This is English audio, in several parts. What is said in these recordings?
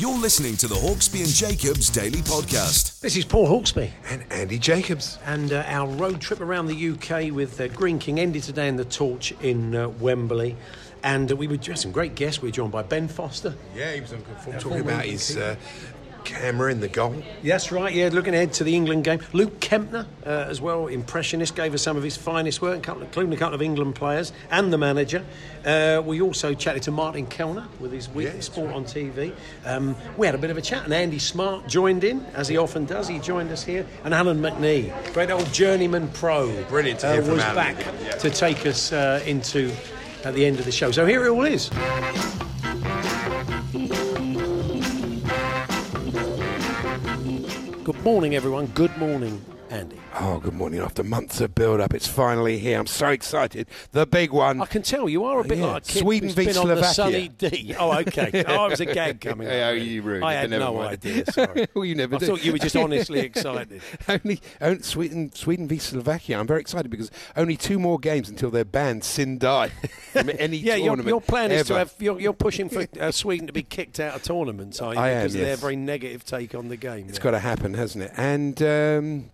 You're listening to the Hawksby and Jacobs Daily Podcast. This is Paul Hawksby. And Andy Jacobs. And uh, our road trip around the UK with uh, Greene King ended today in the Torch in uh, Wembley. And uh, we were just some great guests. We were joined by Ben Foster. Yeah, he was on good form talking about his uh, camera in the goal. Yes, right, yeah, looking ahead to the England game. Luke Kempner, uh, as well, impressionist, gave us some of his finest work, including a couple of England players and the manager. Uh, we also chatted to Martin Kelner with his Weekly Yeah, Sport that's on TV. Um, we had a bit of a chat, and Andy Smart joined in, as he often does. He joined us here. And Alan McNee, great old journeyman pro, Brilliant to hear uh, from was back yeah. to take us uh, into at the end of the show. So here it all is. Morning, everyone. Good morning, Andy. Oh, good morning. After months of build up, it's finally here. I'm so excited. The big one. I can tell you are a bit Yeah, like a kid Sweden v been on the Slovakia. sunny D. Oh, okay. Oh, it was a gag coming. up, Oh, you ruined I had no mind. idea. Sorry. well, you never I do. thought you were just honestly excited. only, only Sweden, Sweden v Slovakia. I'm very excited because only two more games until they're banned sine die from any Yeah, your, tournament. your plan is to have. You're, you're pushing for uh, Sweden to be kicked out of tournaments, are you? I am, because of their very negative take on the game. It's yeah. got to happen, hasn't it? And um,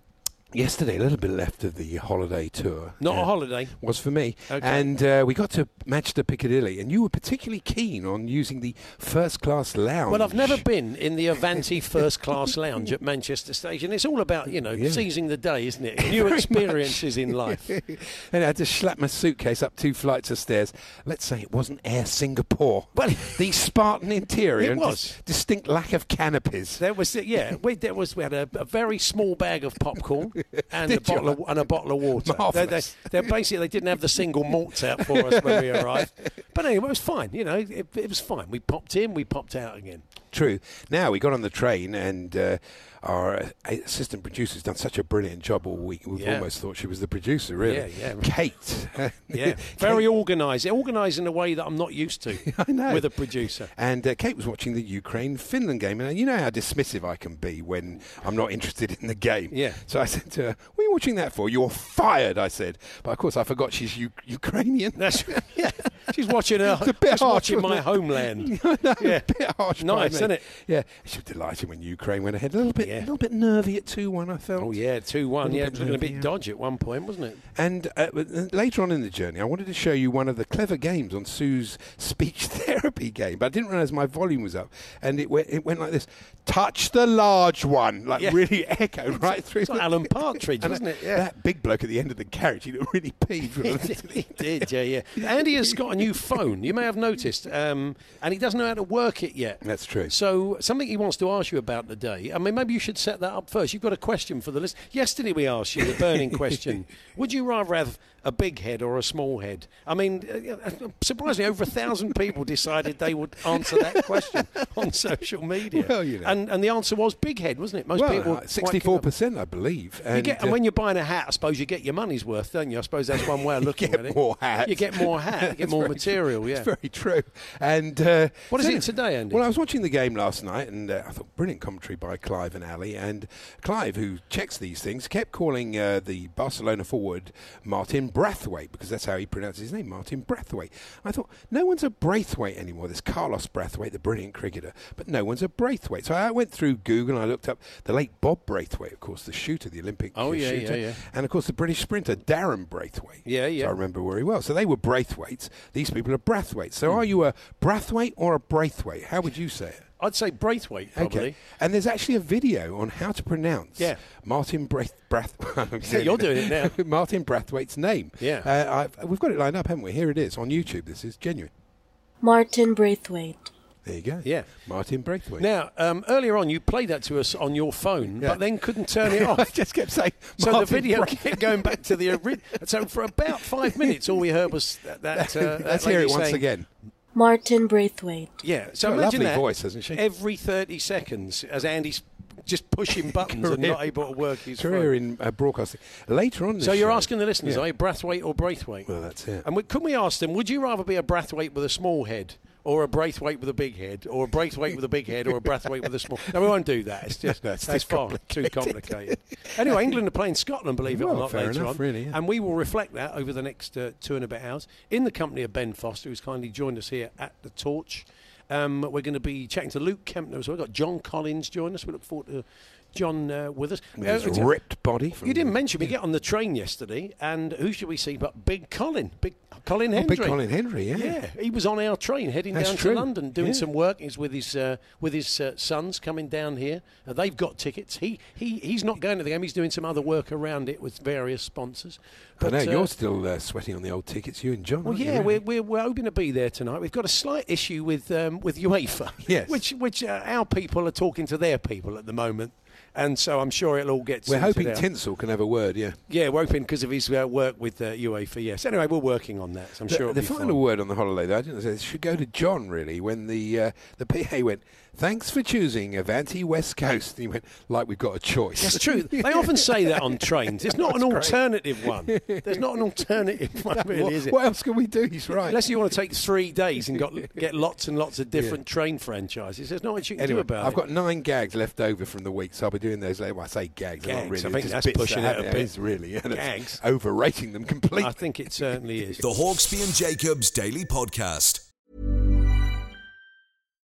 yesterday, a little bit left of the holiday tour. Not a Uh, holiday. was for me. Okay. And uh, we got to Manchester Piccadilly, and you were particularly keen on using the first class lounge. Well, I've never been in the Avanti First Class Lounge at Manchester Station. It's all about you know Yeah. seizing the day, isn't it? New experiences in life. and I had to slap my suitcase up two flights of stairs. Let's say it wasn't Air Singapore. Well- the Spartan interior It was. dis- distinct lack of canopies. There was yeah, we there was we had a, a very small bag of popcorn and a bottle of, and a bottle of water. They, they, they basically they didn't have the single malts out for us when we arrived. But anyway, it was fine. You know, it, it was fine. We popped in, we popped out again. True. Now we got on the train, and uh, our uh, assistant producer's done such a brilliant job all week. We've Yeah. almost thought she was the producer, really. Yeah, yeah. Kate. Yeah, very organised. Organised in a way that I'm not used to. I know. With a producer. And uh, Kate was watching the Ukraine Finland game, and you know how dismissive I can be when I'm not interested in the game. Yeah. So I said to her, "What are you watching that for? You're fired," I said. But of course, I forgot she's U- Ukrainian. That's yeah. She's watching her. It's a bit she's harsh, watching my it? homeland. Know, Yeah. a bit harsh. Nice, isn't it? Yeah. She was delighted when Ukraine went ahead. A little bit, Yeah. a little bit nervy at two-one. I felt. Oh yeah, two one. Yeah, it was looking a bit yeah. dodgy at one point, wasn't it? And uh, uh, later on in the journey, I wanted to show you one of the clever games on Sue's speech therapy game, but I didn't realise my volume was up, and it went, it went like this: "Touch the large one," like Yeah. really echoed right through. It's like Alan Partridge, wasn't it? Yeah. That big bloke at the end of the carriage, he looked really peeved. when I looked at he did, yeah, yeah. Andy has got a new phone. You may have noticed, um, and he doesn't know how to work it yet. That's true. So something he wants to ask you about today. I mean, maybe you should set that up first. You've got a question for the list. Yesterday we asked you the burning question: Would you rather have a big head or a small head? I mean, uh, uh, surprisingly, over a thousand people decided they would answer that question on social media. Well, you know. and and the answer was big head, wasn't it? Most people. Well, sixty-four keen- percent, I believe. You And, get, uh, and when you're buying a hat, I suppose you get your money's worth, don't you? I suppose that's one way of looking at it. more hat. You get more hat, you get more material, true. yeah. It's very true. And uh, What is so it today, Andy? Well, I was watching the game last night, and uh, I thought brilliant commentary by Clive and Ally. And Clive, who checks these things, kept calling uh, the Barcelona forward Martin Brathwaite because that's how he pronounces his name, Martin Brathwaite. I thought no one's a Braithwaite anymore. There's Carlos Brathwaite, the brilliant cricketer, but no one's a Braithwaite. So I went through Google and I looked up the late Bob Braithwaite, of course, the shooter, the Olympic Oh, yeah, shooter, yeah, yeah. and of course the British sprinter Darren Braithwaite. Yeah, yeah. So I remember very well. So they were Braithwaites. these people are Brathwaite. So Hmm. are you a Brathwaite or a Braithwaite? How would you say it? I'd say Braithwaite, probably. Okay. And there's actually a video on how to pronounce Yeah. Martin Braith, Brath. I'm you're doing it now. Martin Brathwaite's name. Yeah. Uh, I've, we've got it lined up, haven't we? Here it is on YouTube. This is genuine. Martin Braithwaite. There you go. Yeah. Martin Braithwaite. Now, um, earlier on, you played that to us on your phone, Yeah. but then couldn't turn it off. I off. just kept saying. So Martin the video Braith- kept going back to the original. So for about five minutes, all we heard was that. that uh, Let's that hear it once saying- again. Martin Braithwaite. Yeah. So Got a imagine lovely that voice, hasn't she? Every thirty seconds, as Andy's just pushing buttons and not able to work his Career phone. in uh, broadcasting. Later on. in So you're show- asking the listeners, Yeah. are you Brathwaite or Braithwaite? Well, that's it. And we, couldn't we ask them, would you rather be a Brathwaite with a small head, or a Braithwaite with a big head, or a Braithwaite with a big head, or a Brathwaite with a small? No, we won't do that. It's just No, it's that's too far too complicated. anyway, England are playing Scotland, believe it or not, later enough, on, really, yeah. and we will reflect that over the next uh, two and a bit hours in the company of Ben Foster, who's kindly joined us here at the Torch. Um, we're going to be chatting to Luke Kempner as well. We've got John Collins join us. We look forward to John uh, with us. With Uh, his ripped body. You didn't mention we get on the train yesterday, and who should we see but Big Colin, Big Colin Oh, big Colin Hendry, yeah. Yeah, he was on our train heading That's down true. to London, doing Yeah. some work. He's with his uh, with his uh, sons coming down here. Uh, they've got tickets. He he he's not going to the game. He's doing some other work around it with various sponsors. I know uh, you're still uh, sweating on the old tickets, you and John. well, aren't you, yeah, really? we're, we're, we're hoping to be there tonight. We've got a slight issue with um, with UEFA, Yes. which which uh, our people are talking to their people at the moment, and so I'm sure it'll all get. We're hoping out. Tinsel can have a word, yeah. Yeah, we're hoping because of his uh, work with uh, UEFA. Yes. Anyway, we're working on that. So I'm The, sure the final fine. word on the holiday, though, I didn't say, it should go to John, really, when the uh, the PA went, thanks for choosing Avanti West Coast. And he went, like we've got a choice. That's true. They often say that on trains. It's not an That's great. alternative one. There's not an alternative one, really, what, is it? what else can we do? He's right. Unless you want to take three days and got, get lots and lots of different train franchises. There's not much you can do Anyway, about I've it. got nine gags left over from the week, so I'll be doing those later. Well, I say gags, they're not really. I think just that's pushing that it a bit. It's really yeah, Gags. overrating them completely. I think it certainly is. The Hawksby and Jacobs Daily Podcast.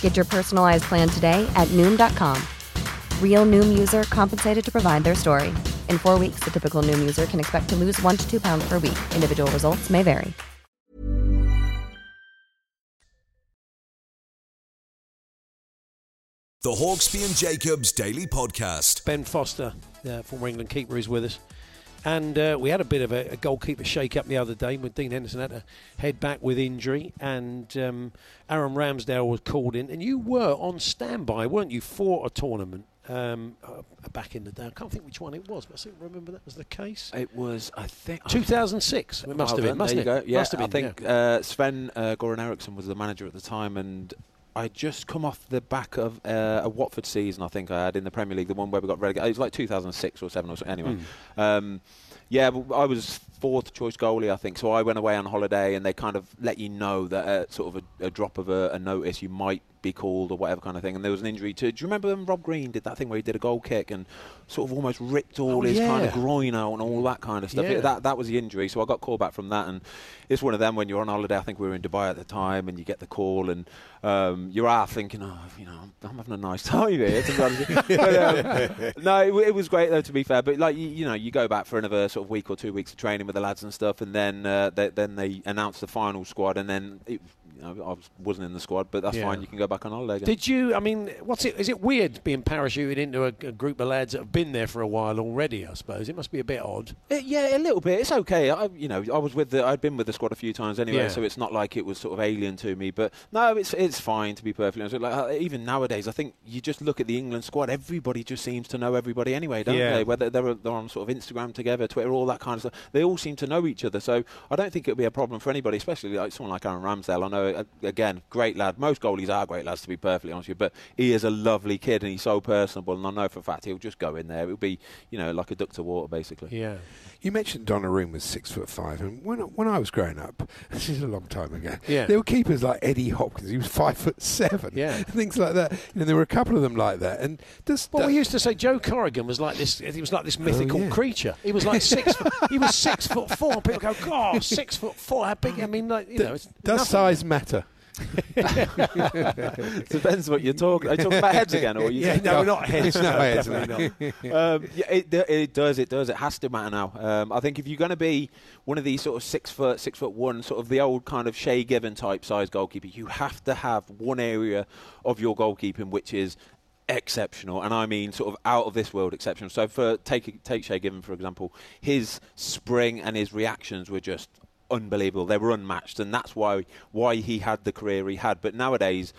Get your personalized plan today at Noom.com. Real Noom user compensated to provide their story. In four weeks, the typical Noom user can expect to lose one to two pounds per week. Individual results may vary. The Hawksby and Jacobs Daily Podcast. Ben Foster, uh, former England keeper, is with us. And uh, we had a bit of a, a goalkeeper shake-up the other day when Dean Henderson had to head back with injury, and um, Aaron Ramsdale was called in. And you were on standby, weren't you, for a tournament um, uh, back in the day? I can't think which one it was, but I remember that was the case. It was, I think, 2006. It must have been, mustn't there it? you go. Yeah, Must have I been, think uh, Sven uh, Goran Eriksson was the manager at the time, and I just come off the back of uh, a Watford season. I think I had in the Premier League, the one where we got relegated. It was like 2006 or seven or so. Anyway, Hmm. um, yeah, I was fourth choice goalie, I think. So I went away on holiday, and they kind of let you know that at sort of a, a drop of a, a notice, you might be called or whatever kind of thing. And there was an injury to. Do you remember when Rob Green did that thing where he did a goal kick and sort of almost ripped all Oh, his kind of groin out and all that kind of stuff? Yeah. It- that that was the injury. So I got called back from that, and it's one of them when you're on holiday. I think we were in Dubai at the time, and you get the call, and um, you're half thinking, oh, you know, I'm, I'm having a nice time here. To be honest. with you. but, um, no, it, it was great though. To be fair, but like you, you know, you go back for another sort of week or two weeks of training with the lads and stuff, and then uh, they, then they announce the final squad, and then it, I was, wasn't in the squad, but that's Yeah. fine. You can go back on holiday. Again. Did you? I mean, what's it? Is it weird being parachuted into a, a group of lads that have been there for a while already? I suppose it must be a bit odd. Uh, yeah, a little bit. It's okay. I, you know, I was with the. I'd been with the squad a few times anyway, Yeah. so it's not like it was sort of alien to me. But no, it's it's fine to be perfectly honest. Like uh, even nowadays, I think you just look at the England squad. Everybody just seems to know everybody anyway, don't Yeah. they? Whether they're they're on sort of Instagram together, Twitter, all that kind of stuff. They all seem to know each other. So I don't think it'll be a problem for anybody, especially like someone like Aaron Ramsdale. I know uh, again, great lad. Most goalies are great lads, to be perfectly honest with you. But he is a lovely kid and he's so personable. And I know for a fact he'll just go in there. It'll be you know like a duck to water, basically. Yeah. You mentioned Donnarumma was six foot five, and when when I was growing up, this is a long time ago. Yeah. there were keepers like Eddie Hopkins. He was five foot seven. Yeah. things like that. You know, there were a couple of them like that. And does Well, that- we used to say Joe Corrigan was like this. He was like this mythical Oh, yeah. creature. He was like six. foot, he was six foot four. People go, God, six foot four. How big? I mean, like you know, it's does nothing. size matter? Depends what you're talking. Are you talking about heads again, or you? Yeah, no, we're not heads. No, no, heads, definitely not. um, yeah, it, it does. It does. It has to matter now. Um, I think if you're going to be one of these sort of six foot, six foot one, sort of the old kind of Shay Given type size goalkeeper, you have to have one area of your goalkeeping which is exceptional, and I mean sort of out of this world exceptional. So for take take Shay Given for example, his spring and his reactions were just unbelievable. They were unmatched, and that's why why he had the career he had. But nowadays.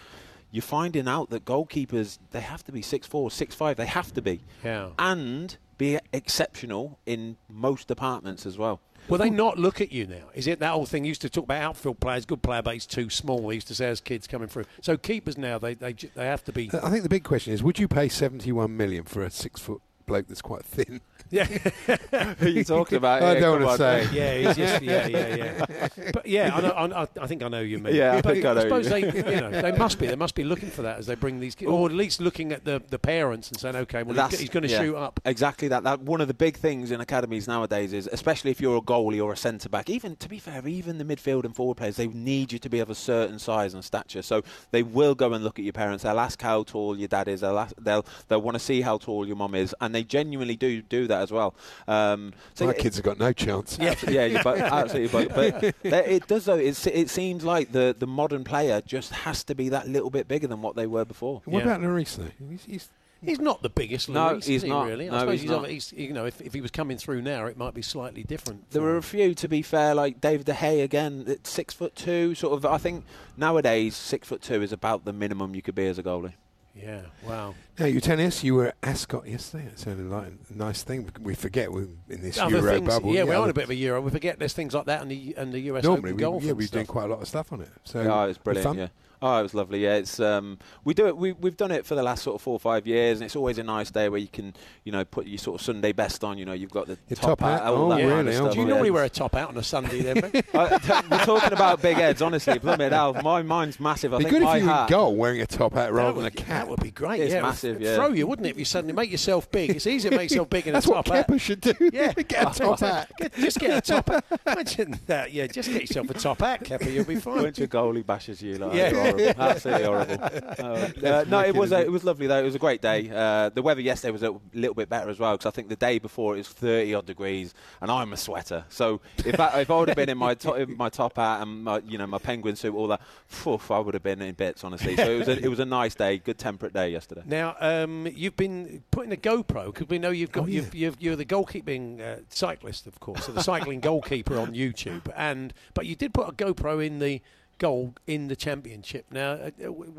You're finding out that goalkeepers they have to be six four, six five. They have to be Yeah. and be exceptional in most departments as well. Will they not look at you now? Is it that old thing? You used to talk about outfield players, good player, but he's too small. We used to say as kids coming through. So keepers now, they they, they have to be. I think the big question is: Would you pay seventy-one million for a six-foot bloke that's quite thin? Yeah, Who are you talking about? I here? don't wanna say. yeah, he's just, yeah, yeah, yeah. But yeah, I, know, I, I- I think I know you mean. Yeah, I but think I know suppose you they, you know, they must be. They must be looking for that as they bring these, kids, or at least looking at the, the parents and saying, okay, well, That's- he's, he's going to yeah. shoot up. Exactly that. That one of the big things in academies nowadays is, especially if you're a goalie or a centre back, even to be fair, even the midfield and forward players, they need you to be of a certain size and stature. So they will go and look at your parents. They'll ask how tall your dad is. They'll ask, they'll they'll want to see how tall your mum is, and they genuinely do do that as well. Um, so My it- kids have got no chance. Yeah, yeah, you're bo- absolutely. Bo- but that- it does though. It's, it seems like the the modern player just has to be that little bit bigger than what they were before. What Yeah. about Lloris though? He's, he's He's not the biggest. No, Luis, he's is he, not. Really, No, I suppose he's he's, not. he's you know, if, if he was coming through now, it might be slightly different. There for were a few, to be fair, like David De Gea again, at six foot two. Sort of, I think nowadays six foot two is about the minimum you could be as a goalie. Yeah. Wow. Now, you tennis, you were at Ascot yesterday. It sounded like a nice thing. We forget we're in this Other Euro things, bubble. yeah, we're on a bit of a Euro. We forget there's things like that and the and the US Normally, Open we, golf. yeah, and we're doing quite a lot of stuff on it. So oh, it's good brilliant. fun. Yeah. Oh, it was lovely. Yeah, it's um, we do it. We we've done it for the last sort of four or five years, and it's always a nice day where you can, you know, put your sort of Sunday best on. You know, you've got the Your top, top hat? all Oh, that kind really? of Oh, stuff. Do you yeah. normally wear a top out on a Sunday then? Ben? Uh, we're talking about big heads, honestly. Blimey, hell, my mind's massive. I Be think good my if you were hat. goal wearing a top hat rather that, than a cap. that would be great. It's yeah, massive, It'd yeah. Throw you, wouldn't it? If you suddenly make yourself big, it's easy to make yourself big in That's a what top hat. Kepa should do. Yeah, get a top hat. Get- just get a top hat. Imagine that. Yeah, just get yourself a top hat, Kepa. You'll be fine. bunch of goalie bashes you. Like, Yeah. Horrible. absolutely horrible. Uh, uh, no, it was a, it was lovely though. It was a great day. Uh, the weather yesterday was a little bit better as well because I think the day before it was 30 odd degrees, and I'm a sweater. So if I, if I would have been in my to- in my top hat and my you know my penguin suit, all that, phew, I would have been in bits honestly. So it was a, it was a nice day, good temperate day yesterday. Now, um, you've been putting a GoPro because we know you've got Oh, yeah. you've, you've, you're the goalkeeping uh, cyclist, of course, so the cycling goalkeeper on YouTube, and but you did put a GoPro in the goal in the championship. Now, uh,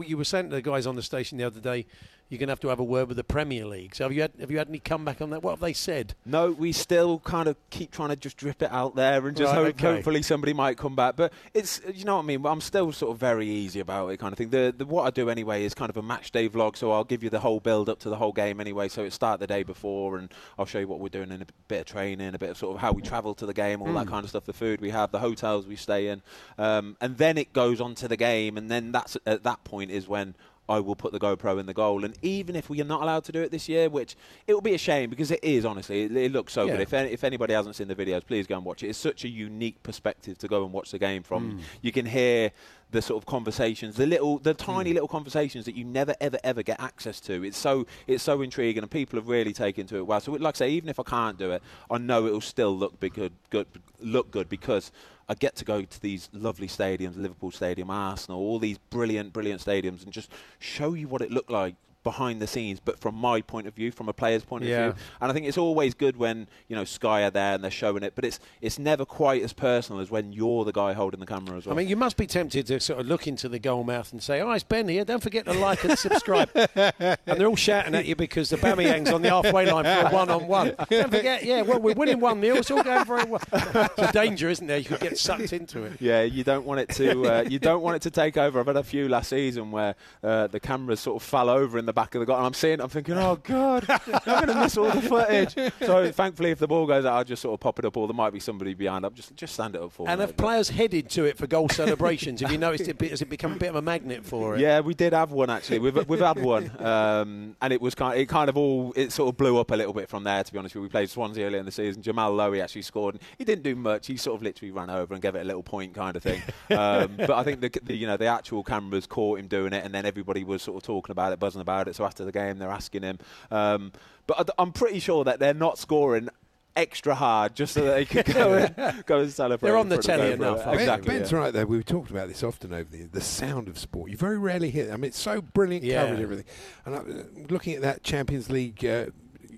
you were saying to the guys on the station the other day, you're going to have to have a word with the Premier League. So have you had have you had any comeback on that? What have they said? No, we still kind of keep trying to just drip it out there and just Right, hope, okay. hopefully somebody might come back. But it's you know what I mean. I'm still sort of very easy about it, kind of thing. The, the what I do anyway is kind of a match day vlog, so I'll give you the whole build up to the whole game anyway. So it start the day before, and I'll show you what we're doing in a bit of training, a bit of sort of how we travel to the game, all that kind of stuff. The food we have, the hotels we stay in, um, and then it goes on to the game, and then that's at that point is when I will put the GoPro in the goal. And even if we are not allowed to do it this year, which it will be a shame because it is honestly, it, it looks so Yeah. good. If, any, if anybody hasn't seen the videos, please go and watch it. It's such a unique perspective to go and watch the game from. Mm. You can hear the sort of conversations, the little, the Mm. tiny little conversations that you never ever ever get access to. It's so it's so intriguing, and people have really taken to it well. So, like I say, even if I can't do it, I know it will still look big, good, good, look good because. I get to go to these lovely stadiums, Liverpool Stadium, Arsenal, all these brilliant, brilliant stadiums, and just show you what it looked like behind the scenes, but from my point of view, from a player's point Yeah. of view. And I think it's always good when you know Sky are there and they're showing it, but it's it's never quite as personal as when you're the guy holding the camera as well. I mean, you must be tempted to sort of look into the goal mouth and say, "Oh, it's Ben here. Don't forget to like and subscribe." and they're all shouting at you because the Aubameyang's on the halfway line for a one-on-one. Don't forget, yeah, well, we're winning one 0 It's all going very well. It's a danger, isn't there? You could get sucked into it. Yeah, you don't want it to. Uh, you don't want it to take over. I've had a few last season where uh, the cameras sort of fell over in the back of the goal, and I'm seeing. I'm thinking, oh god, I'm going to miss all the footage. So thankfully, if the ball goes out, I'll just sort of pop it up, or there might be somebody behind. I'll just just stand it up for. And me. have players headed to it for goal celebrations? Have you noticed it? Has it become a bit of a magnet for it? Yeah, we did have one actually. We've we've had one, um, and it was kind. It kind of all. It sort of blew up a little bit from there. To be honest with you, we played Swansea earlier in the season. Jamal Lowe actually scored. And he didn't do much. He sort of literally ran over and gave it a little point, kind of thing. Um, but I think the, the you know the actual cameras caught him doing it, and then everybody was sort of talking about it, buzzing about it. So after the game, they're asking him. Um, but I, I'm pretty sure that they're not scoring. Extra hard, just so that they could go and go and celebrate. They're on the telly GoPro. enough, aren't? Exactly. Ben's yeah. right there. We've talked about this often over the years. The sound of sport. You very rarely hear. it. I mean, it's so brilliant Yeah. coverage. Everything. And I'm looking at that Champions League. Uh,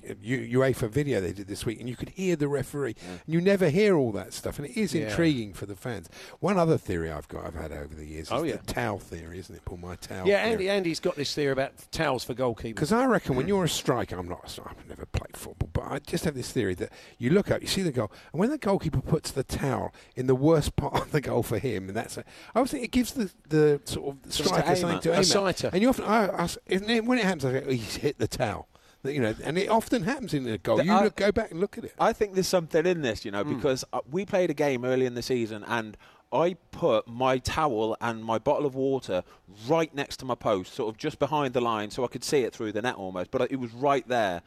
Uh, U- UEFA video they did this week, and you could hear the referee. And you never hear all that stuff, and it is Yeah. intriguing for the fans. One other theory I've got, I've had over the years, is Oh, yeah. the towel theory, isn't it? Pull my towel. Yeah, theory. Andy, Andy's got this theory about towels for goalkeepers. Because I reckon when you're a striker, I'm not a striker, I've never played football, but I just have this theory that you look up, you see the goal, and when the goalkeeper puts the towel in the worst part of the goal for him, and that's, a, I always think it gives the, the sort of striker something to aim at. And you often, I, I, isn't it- when it happens, I go, oh, he's hit the towel. You know, and it often happens in a goal. The- you I- look, go back and look at it. I think there's something in this, you know, Hmm. because uh, we played a game early in the season and I put my towel and my bottle of water right next to my post, sort of just behind the line, so I could see it through the net almost. But it was right there.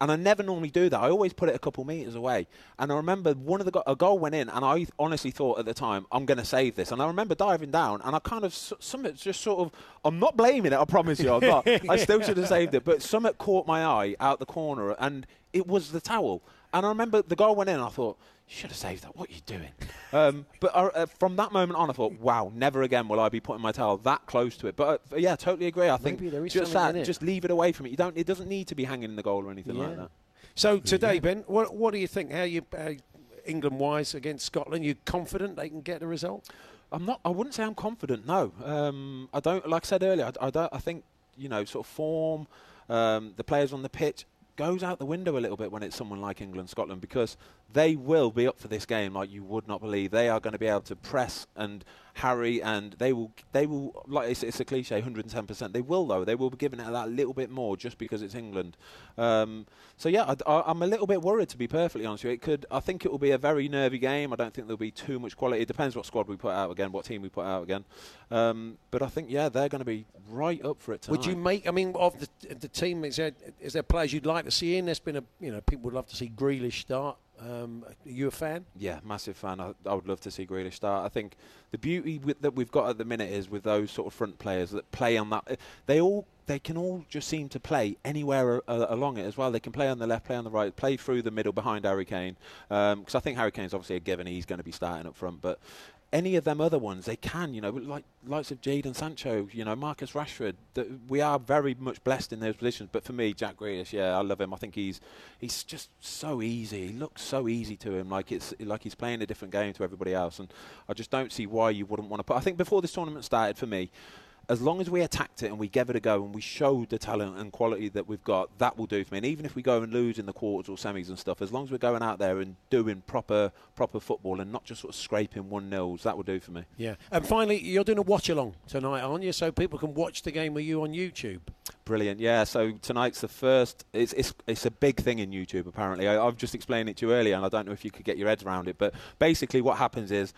And I never normally do that. I always put it a couple metres away. And I remember one of the go- a goal went in, and I honestly thought at the time, I'm going to save this. And I remember diving down, and I kind of s- something just sort of, I'm not blaming it. I promise you, I'm not. I still should have saved it, but something caught my eye out the corner, and it was the towel. And I remember the goal went in, and I thought. You should have saved that. What are you doing? Um, but uh, uh, from that moment on, I thought, "Wow, never again will I be putting my towel that close to it." But uh, yeah, totally agree. I think Maybe there is just that, just leave it away from it. You don't. It doesn't need to be hanging in the goal or anything like that. So today, Ben, what, what do you think? How you uh, England wise against Scotland? You confident they can get the result? I'm not. I wouldn't say I'm confident. No, um, I don't. Like I said earlier, I, I don't. I think you know, sort of form, um, the players on the pitch goes out the window a little bit when it's someone like England, Scotland, because they will be up for this game like you would not believe. They are going to be able to press and harry, and they will. They will. Like it's, it's a cliche, 110. percent They will though. They will be giving it that little bit more just because it's England. Um, so yeah, I, am a little bit worried to be perfectly honest with you. It could. I think it will be a very nervy game. I don't think there'll be too much quality. It depends what squad we put out again, what team we put out again. Um, but I think yeah, they're going to be right up for it tonight. Would you make? I mean, of the the team, is there is there players you'd like to see in? There's been a you know people would love to see Grealish start. Um, are you a fan? Yeah, massive fan. I, I would love to see Grealish start. I think the beauty with, that we've got at the minute is with those sort of front players that play on that. They all they can all just seem to play anywhere along it as well. They can play on the left, play on the right, play through the middle behind Harry Kane. Because I think Harry Kane's obviously a given; he's going to be starting up front, but. Any of them other ones, they can, you know, like likes of Jadon Sancho, you know, Marcus Rashford. We are very much blessed in those positions. But for me, Jack Grealish, yeah, I love him. I think he's he's just so easy. He looks so easy to him, like it's like he's playing a different game to everybody else. And I just don't see why you wouldn't want to put. I think before this tournament started, for me, as long as we attacked it and we gave it a go and we showed the talent and quality that we've got, that will do for me. And even if we go and lose in the quarters or semis and stuff, as long as we're going out there and doing proper proper football and not just sort of scraping one nils, that will do for me. Yeah. And finally, you're doing a watch along tonight, aren't you? So people can watch the game with you on YouTube. Brilliant, yeah. So tonight's the first. It's it's, it's a big thing in YouTube. Apparently, I, I've just explained it to you earlier, and I don't know if you could get your heads around it. But basically, what happens is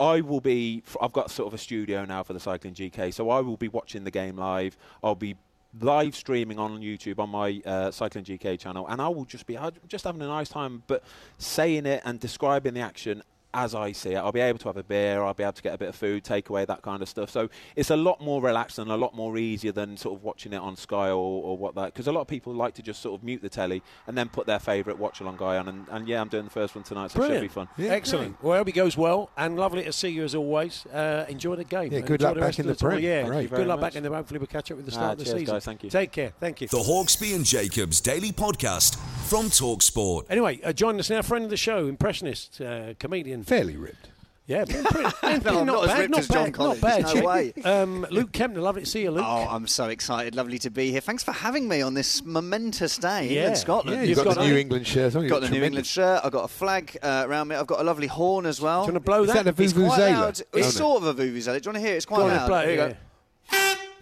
I will be. I've got sort of a studio now for the Cycling GK, so I will be watching the game live. I'll be live streaming on YouTube on my uh, Cycling GK channel, and I will just be just having a nice time, but saying it and describing the action as I see it. I'll be able to have a beer, I'll be able to get a bit of food, take away that kind of stuff. So it's a lot more relaxed and a lot more easier than sort of watching it on Sky or, or what that. Because a lot of people like to just sort of mute the telly and then put their favourite watch along guy on. And, and, yeah, I'm doing the first one tonight, so Brilliant. it should be fun. Yeah, Excellent. Well, I hope it goes well, and lovely to see you as always. Uh, enjoy the game. Yeah, good enjoy luck back in of the tournament. Prem. Yeah, Great. Good luck much. back in the. Hopefully, we'll catch up with the Ah, start of the cheers, season. guys. Thank you. Take care. Thank you. The Hawksby and Jacobs Daily Podcast from Talksport. Anyway, uh, joining us now, friend of the show, impressionist, uh, comedian. Fairly ripped. Yeah, pretty, pretty, No, not, not as bad, ripped not as John bad, Collins. Not bad. No way. Um, Luke Kempner, lovely to see you, Luke. Oh, I'm so excited. Lovely to be here. Thanks for having me on this momentous day Yeah. in Scotland. Yeah, You've you've got, got the New England shirt on. I've got the New England shirt. I've got a flag uh, around me. I've got a lovely horn as well. Do you want to blow Is that? that a it's quite vuvuzela? loud. Oh, It's no. sort of a vuvuzela. Do you want to hear it? It's quite Go on, loud. blow Here you yeah. go.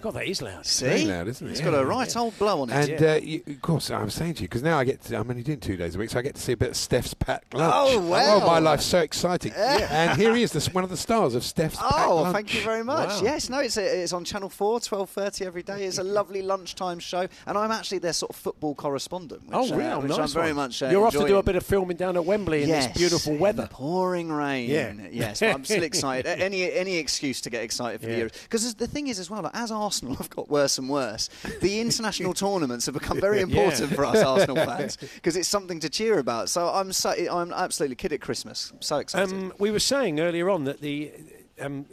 God, that is loud. See? Very loud, isn't it? It's Yeah. got a right old blow on it. And uh, you, of course, I'm saying to you because now I get to, I'm only doing two days a week, so I get to see a bit of Steph's packed lunch. Oh, wow. my life's so exciting! and here he is, this, one of the stars of Steph's packed Oh, lunch. thank you very much. Wow. Yes, no, it's a, it's on Channel 4, 12.30 every day. It's a lovely lunchtime show, and I'm actually their sort of football correspondent, which, oh, uh, real which nice I'm very one. much uh, You're off to do a bit of filming down at Wembley in yes, this beautiful in weather. the pouring rain. Yeah. yes, but I'm still excited. Any any excuse to get excited for Yeah. the Euros because the thing is as well, like, as Arsenal have got worse and worse, the international tournaments have become very important Yeah. for us Arsenal fans because it's something to cheer about. So I'm so, I'm absolutely kid at Christmas. I'm so excited. Um, we were saying earlier on that the. Um,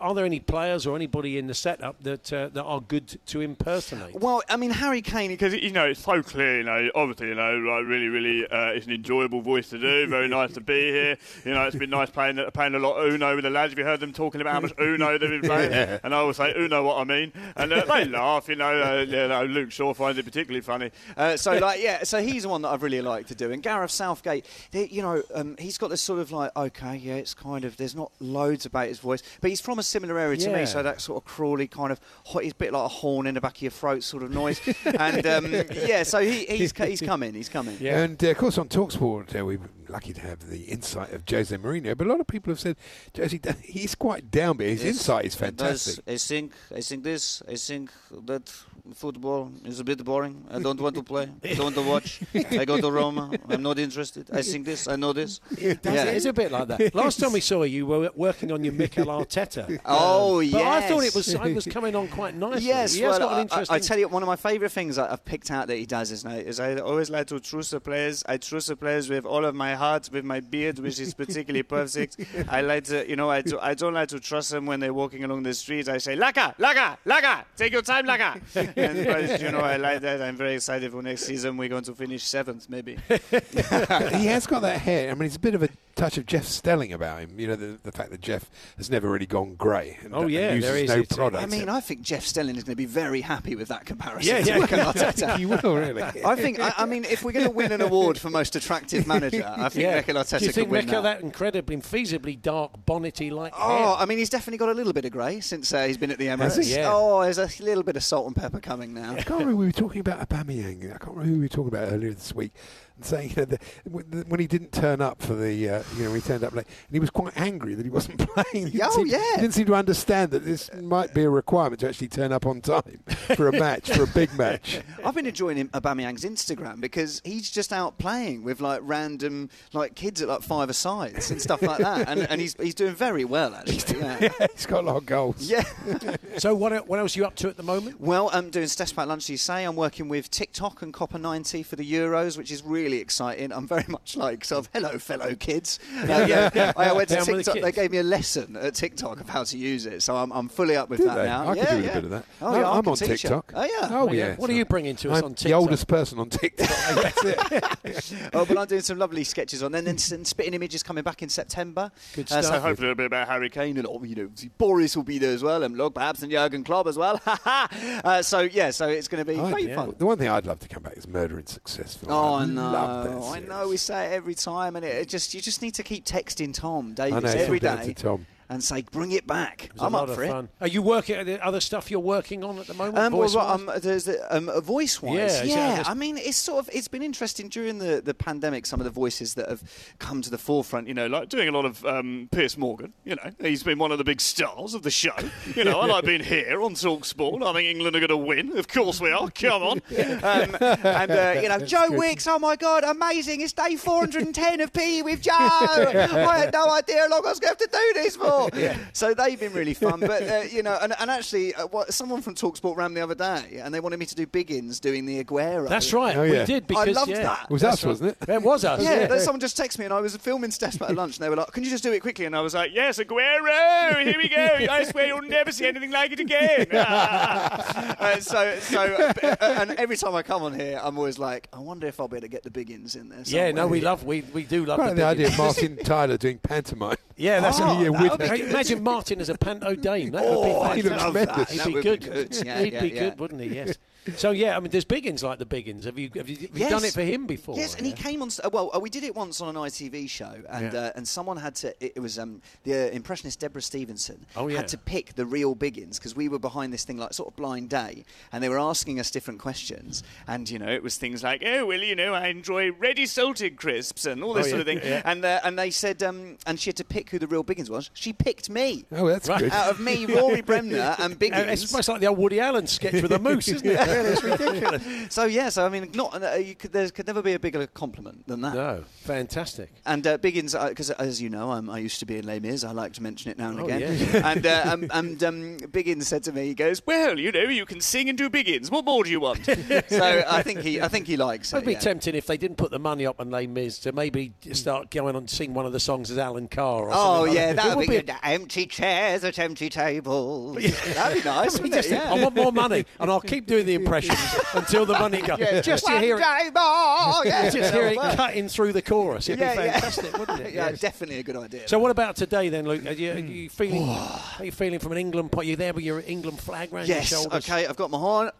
are there any players or anybody in the setup that uh, that are good to impersonate? well, I mean Harry Kane because you know it's so clear. You know, obviously, you know, like really, really, uh, it's an enjoyable voice to do. Very nice to be here. You know, it's been nice playing playing a lot of Uno with the lads. Have you heard them talking about how much Uno they've been playing? And I always say Uno, what I mean, and uh, they laugh. You know, uh, you know, Luke Shaw finds it particularly funny. Uh, so like yeah, so he's the one that I've really liked to do. And Gareth Southgate, they, you know, um, he's got this sort of like okay, yeah, it's kind of there's not loads about his voice, but he's from a similar area to Yeah. me, so that sort of crawly kind of hot, he's a bit like a horn in the back of your throat sort of noise. and um, yeah, so he, he's he's coming, he's coming. Yeah. And uh, of course, on Talksport, uh, we're lucky to have the insight of Jose Mourinho. But a lot of people have said Jose, he's quite down, but his Yes, insight is fantastic. I think I think this. I think that football is a bit boring. I don't want to play. I don't want to watch. I go to Roma. I'm not interested. I think this. I know this. Does it? It's a bit like that. Last time we saw you, you were working on your Mikel Arteta. Oh, Um, But I thought it was it was coming on quite nicely. Yes, he well, got an I- I. I tell you, one of my favourite things that I've picked out that he does is, now, is I always like to trust the players. I trust the players with all of my heart, with my beard, which is particularly perfect. I like to, you know, I, do, I don't like to trust them when they're walking along the street. I say, Laka, Laka, Laka, take your time, Laka. and, but, you know, I like that. I'm very excited for next season. We're going to finish seventh, maybe. he has got that hair. I mean, it's a bit of a touch of Jeff Stelling about him. You know, the, the fact that Jeff has never really gone grey. And, Oh, and yeah, uses there is. no product. I mean, I think Jeff Stelling is going to be very happy with that comparison. Yeah, to yeah. Mikel Arteta. you will really. I think. I, I mean, if we're going to win an award for most attractive manager, I think yeah. Mikel Arteta Do you think could Mikel that. that incredibly, feasibly dark, bonnety like Oh, hair? I mean, he's definitely got a little bit of grey since uh, he's been at the Has Emirates. he? Yeah. Oh, there's a little bit of salt and pepper coming now. I can't remember. We were talking about Aubameyang. I can't remember who we were talking about earlier this week, and saying you know, the, when when he didn't turn up for the, uh, you know, when he turned up late, and he was quite angry that he wasn't playing. He Oh, seem- yeah. He didn't seem to understand that this might be a requirement to actually turn up on time for a match, for a big match. I've been enjoying him, Aubameyang's Instagram because he's just out playing with like random like kids at like five sides and stuff like that, and, and he's he's doing very well actually. Yeah. He's got a lot of goals. yeah. So what, what else are you up to at the moment? Well, I'm doing Steph's Packed Lunch, you say. I'm working with TikTok and COPA90 for the Euros, which is really exciting. I'm very much like sort of hello, fellow kids. Uh, yeah, I went to Down with the TikTok. They gave me a lesson at TikTok of how to use it, so I'm, I'm fully up with Do that they? now. I yeah, can do yeah. a bit of that. Oh, No, yeah, I'm on you. TikTok. Oh yeah. Oh yeah. What are you bringing to us I'm on TikTok? the oldest person on TikTok. That's it. oh, but I'm doing some lovely sketches on. Then, then s- Spitting Image is coming back in September. Good Uh, so hopefully it'll be about Harry Kane and oh, you know Boris will be there as well, and look perhaps and Jurgen Klopp as well. uh, so yeah, so it's going to be great fun. The one thing I'd love to come back is Murder in Successville. Oh, I love I know. We say it every time, and it, it just you just need to keep texting Tom Davis every it's all down day to Tom. And say, "Bring it back." It a I'm up for fun. Are you working? Are there other stuff you're working on at the moment? Um, voice-wise? well, um, there's the, um, a voice wise, Yeah, yeah. I mean, it's sort of it's been interesting during the, the pandemic. Some of the voices that have come to the forefront, you know, like doing a lot of um, Piers Morgan. You know, he's been one of the big stars of the show. You know, I like being here on Talk Sport. I think England are going to win. Of course we are. Come on. um, and uh, you know, Joe Wicks. Oh my God, amazing! It's day 410 of PE with Joe. I had no idea how long I was going to have to do this for. So they've been really fun. But uh, you know, and, and actually, uh, what, someone from Talksport ran the other day, and they wanted me to do Biggins doing the Aguero. That's right. Oh, we yeah. did I loved yeah. that. It was That's us, right. wasn't it? It was us. Yeah, Yeah. then someone just texted me, and I was filming Steph's Packed Lunch, and they were like, "Can you just do it quickly?" And I was like, Yes, Aguero. Here we go. I swear you'll never see anything like it again. uh, so, so, uh, and every time I come on here, I'm always like, I wonder if I'll be able to get the Biggins in there. Yeah, no, we love we we do love Quite the, the idea of Martin Tyler doing pantomime. Yeah, that's Oh, a, yeah, that with would be that. good. Imagine Martin as a panto dame. That Oh, would be oh, I'd fantastic. that. He'd That be would be good. good. Yeah, He'd yeah, be yeah. good, wouldn't he? Yes. So yeah, I mean, there's Biggins like the Biggins. Have you have you, have you done it for him before? Yes, and he came on. Well, uh, we did it once on an ITV show, and Yeah. uh, and someone had to. It, it was um, the uh, impressionist Debra Stephenson Oh, yeah. had to pick the real Biggins because we were behind this thing like sort of blind day, and they were asking us different questions, and you know it was things like, oh well, you know, I enjoy ready salted crisps and all this Oh, sort of thing, yeah. and uh, and they said, um, and she had to pick who the real Biggins was. She picked me. Oh, that's Right. good. Out of me, Rory Bremner, and Uh, Biggins. It's almost like the old Woody Allen sketch with a moose, isn't it? Yeah, it's ridiculous. so yeah, so I mean, not uh, you could, there could never be a bigger compliment than that. No, fantastic. And uh, Biggins, because as you know, I'm, I used to be in Les Mis. I like to mention it now and Oh, again. yeah. and uh, um, and um, Biggins said to me, he goes, well, you know, you can sing and do Biggins. What more do you want? so I think he, I think he likes it. It'd be yeah. tempting if they didn't put the money up on Les Mis to maybe start going on and sing one of the songs as Alan Carr. Or Oh something like yeah, that, that would be, be good. Empty chairs at empty tables. That'd be nice, We wouldn't it? think, Yeah. I want more money, and I'll keep doing the impressions until the money goes. Yeah, just to hear it, more. Yeah, just hear it cutting through the chorus. It'd Yeah, be yeah. fantastic, wouldn't it? Yeah, Yes. definitely a good idea. So what about today then, Luke? Are you, are you hmm. feeling? are you feeling from an England point? You there with your England flag around yes, your shoulders? okay, I've got my horn.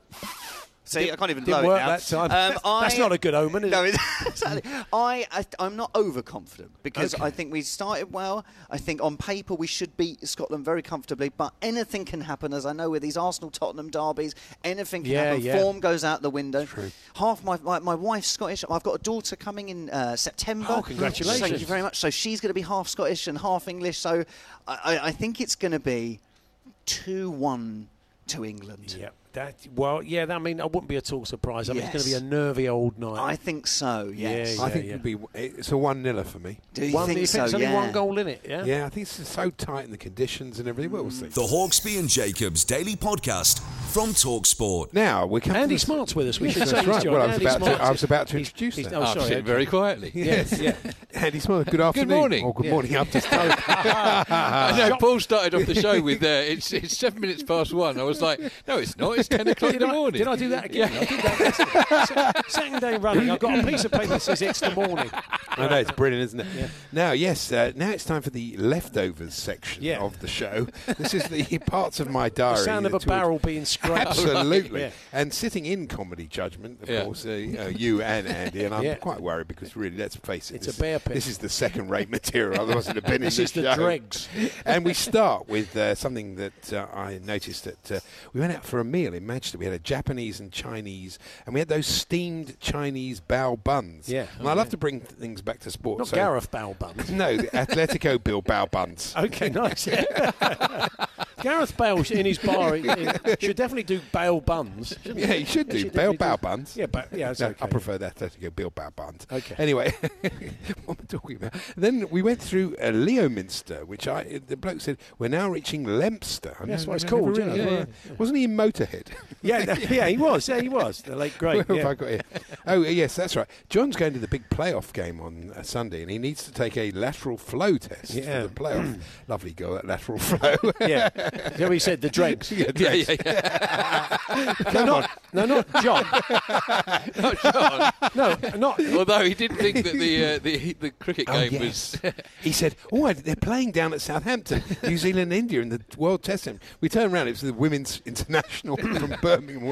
See, I can't even blow it now. that time. Um, That's I- not a good omen, is no, it? exactly. I, I, I'm not overconfident because Okay. I think we started well. I think on paper we should beat Scotland very comfortably, but anything can happen. As I know with these Arsenal Tottenham derbies, anything can Yeah, happen. yeah. Form goes out the window. Half my, my my wife's Scottish. I've got a daughter coming in uh, September. Oh, congratulations. Thank you very much. So she's going to be half Scottish and half English. So I, I, I think it's going to be two one to England. Yeah. That, well, yeah. That, I mean, I wouldn't be at all surprised. I mean, it's going to be a nervy old night. I think so. Yes. Yeah, I think yeah. it'd be it's a one niller for me. Do you one, think you so? there's only yeah. one goal in it? Yeah. Yeah, I think it's so tight in the conditions and everything. Well, we'll see. The Hawksby and Jacobs Daily Podcast from Talksport. Now we come. Andy to Smart's with us. We should that's say right. Well, I was Andy about to- I was about to He's- introduce he's- that. Oh, I'm sorry. sitting okay. very quietly. Yes, yeah. Andy Smart. Good afternoon. Good morning. Or good Yeah. morning. Up to start. I know Paul started off the show with uh, it's, it's seven minutes past one. I was like, no, it's not. It's ten o'clock in Did the I, morning. did I do that again? I did that yesterday. Se- Second day running. I've got a piece of paper that says it's the morning. I know it's brilliant, isn't it? Now, yes. Uh, now it's time for the leftovers section Yeah. of the show. This is the parts of my diary. The sound of a barrel being scraped. Absolutely. Yeah. And sitting in comedy judgment, of Yeah. course, uh, uh, you and Andy, and I'm Yeah. quite worried because really, let's face it, It's this, a bear pit. This is the second-rate material. Otherwise, it'd have been This in is the, the dregs. and we start with uh, something that uh, I noticed that uh, we went out for a meal in Manchester. We had a Japanese and Chinese, and we had those steamed Chinese bao buns. Yeah. And I love to bring things back to sport. Not so- Gareth Bale buns. No, the Atletico Bilbao buns. Okay, nice. Yeah. Gareth Bale in his bar he, he should definitely do Bale buns. Yeah, he should do. Bale definitely Bow buns. Yeah, but yeah, No, okay. I prefer that to go Bill Bow buns. Okay. Anyway, what am I talking about? Then we went through uh, Leominster, which I the bloke said we're now reaching Lempster. I That's what it's called, yeah, yeah. Wasn't he in Motorhead? Yeah, no, yeah, he was. Yeah, he was. The late great. Where yeah. have I got here? Oh, yes, that's right. John's going to the big playoff game on uh, Sunday, and he needs to take a lateral flow test Yeah. for the playoff. Lovely girl at lateral flow. Yeah. So he said the dregs. Yeah, Yeah, yeah, yeah. no, not, no, not John. Not John. No, not. Although he did think that the uh, the the cricket Oh, game yes. was. he said, "Oh, they're playing down at Southampton, New Zealand, India, in the World Test." We turned around; it was the Women's International from Birmingham.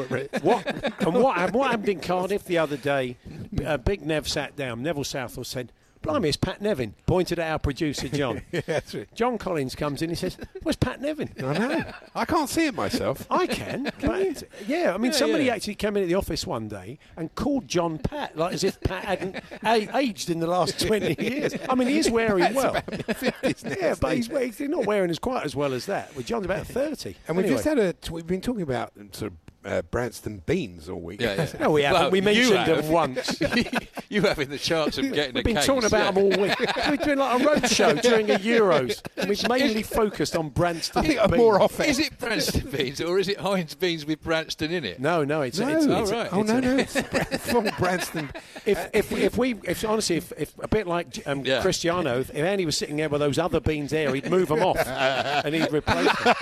What and what what happened in Cardiff the other day? Uh, Big Nev sat down. Neville Southall said, "Blimey, it's Pat Nevin." Pointed at our producer John. Yeah, that's it. John Collins comes in. He says, "Where's Pat Nevin?" I know. I can't see it myself. I can, but yeah, I mean, Yeah, somebody yeah. actually came in at the office one day and called John Pat, like as if Pat hadn't a- aged in the last twenty years. I mean, he's wearing That's well. now, yeah, but he's, he's not wearing as quite as well as that. Well, John's about thirty. And we've just had a. T- we've been talking about um, sort of uh, Branston beans all week. Yeah, yeah. No, we haven't. Well, we mentioned have. them once. you having the chance of getting We've been case, talking about yeah. them all week. We're doing like a road show during the Euros. And we've mainly focused on Branston. I think beans. more off Is it Branston beans or is it Heinz beans with Branston in it? No, no, it's, No, it's, it's, it's oh, right. oh no, no, it's from Branston. If, if, if we, if honestly, if, if a bit like um, Yeah. Cristiano, if Andy was sitting there with those other beans there, he'd move them off and he'd replace them.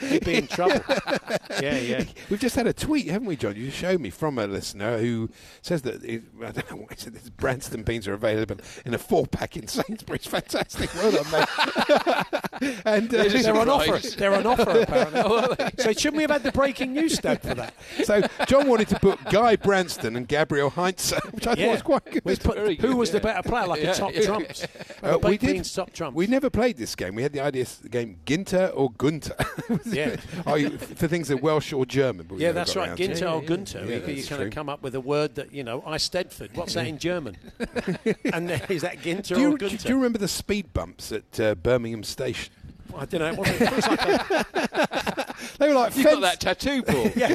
He'd be in trouble. Yeah, yeah. We've just had a tweet, haven't we, John? You showed me from a listener who says that it, I don't know what he said. This Branston beans are available in a four pack in Sainsbury's. Fantastic, well done, mate. and uh, They're on offer. They're on offer, apparently. so shouldn't we have had the breaking news stab for that? so John wanted to put Guy Branston and Gabriel Heinz, which I thought was quite good. We've put- who good, was the better player, like Yeah, a top yeah. trumps? Uh, we did. Beans, top trumps. We never played this game. We had the idea of the game Ginter or Gunter. Yeah. you, for things that are Welsh or German. But Yeah, that's right. around to it. Ginter or Gunter. Yeah, you you kind of come up with a word that, you know, I Stedford. What's that in German? and is that Ginter Do you, or Gunter? do you remember the speed bumps at uh, Birmingham Station? I don't know. It it was like a, They were like You've got that tattoo, Paul. yeah.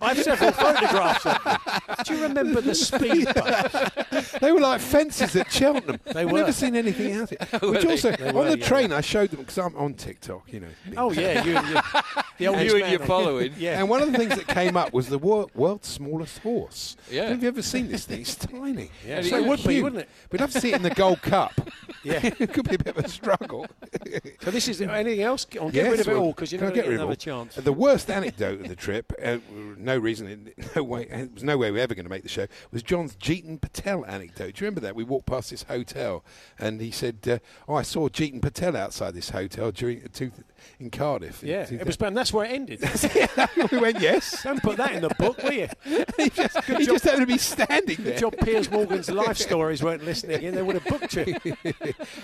I have several photographs of them. Do you remember the speed bumps? They were like fences at Cheltenham. They I've were. never seen anything out Which Were they? also, They on were, the yeah. train, I showed them because I'm on TikTok, you know. Oh, yeah. You, you, the oldest You and your following. Yeah. And one of the things that came up was the wor- world's smallest horse. Yeah. Have you ever seen this thing? It's tiny. Yeah, so it would be, wouldn't it? We'd have to see it in the Gold Cup. Yeah. it could be a bit of a struggle. So this is anything else? Get Yes, rid of it all because you're not get going rid to of another chance. The worst anecdote of the trip, uh, no reason, no way, there was no way we were ever going to make the show, was John's Jeetan Patel anecdote. Do you remember that? We walked past this hotel and he said, uh, Oh, I saw Jeetan Patel outside this hotel during two, in Cardiff. in Yeah, it was, and that's where it ended. we went, Yes. Don't put that in the book, will you? he just, he just happened to be standing there. Good job Piers Morgan's life stories weren't listening in. They would have booked you.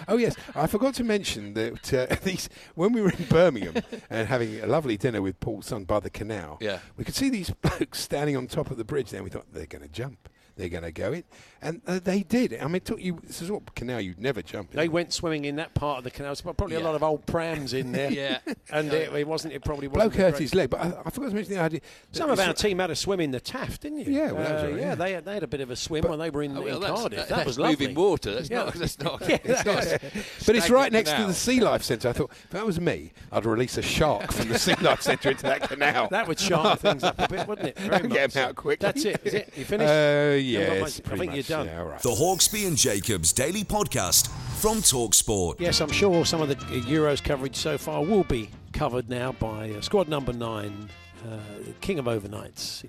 oh yes, I forgot to mention that uh, these when we were in Birmingham and having a lovely dinner with Paul's son by the canal. Yeah. we could see these blokes standing on top of the bridge. Then we thought they're going to jump. They're going to go in, and uh, they did. I mean, it took you. This is what canal you'd never jump in. They went swimming in that part of the canal. So probably a lot of old prams in there. Yeah. and it, it wasn't. It probably wasn't. bloke hurt his leg, but I, I forgot to mention the idea. Some of our team had a swim in the Taff, didn't you? Yeah, well, that was Uh, all right, yeah, yeah. they had, they had a bit of a swim when they were in, Oh, well, in that's, Cardiff. that- That, that's was lovely. moving water. That's Yeah. not. That's not. Yeah, it's not But it's right stagnant next to the Sea Life Centre. I thought if that was me, I'd release a shark from the Sea Life Centre into that canal. That would sharp things up a bit, wouldn't it? Very Get 'em much. out quickly. That's it. Is it? You finished? Uh, Haven't yes, I think you're done. Yeah, all right. The Hawksbee and Jacobs Daily Podcast from Talksport. Yes, I'm sure some of the Euros coverage so far will be covered now by uh, squad number nine, uh, King of Overnights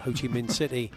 Ho Chi Minh City.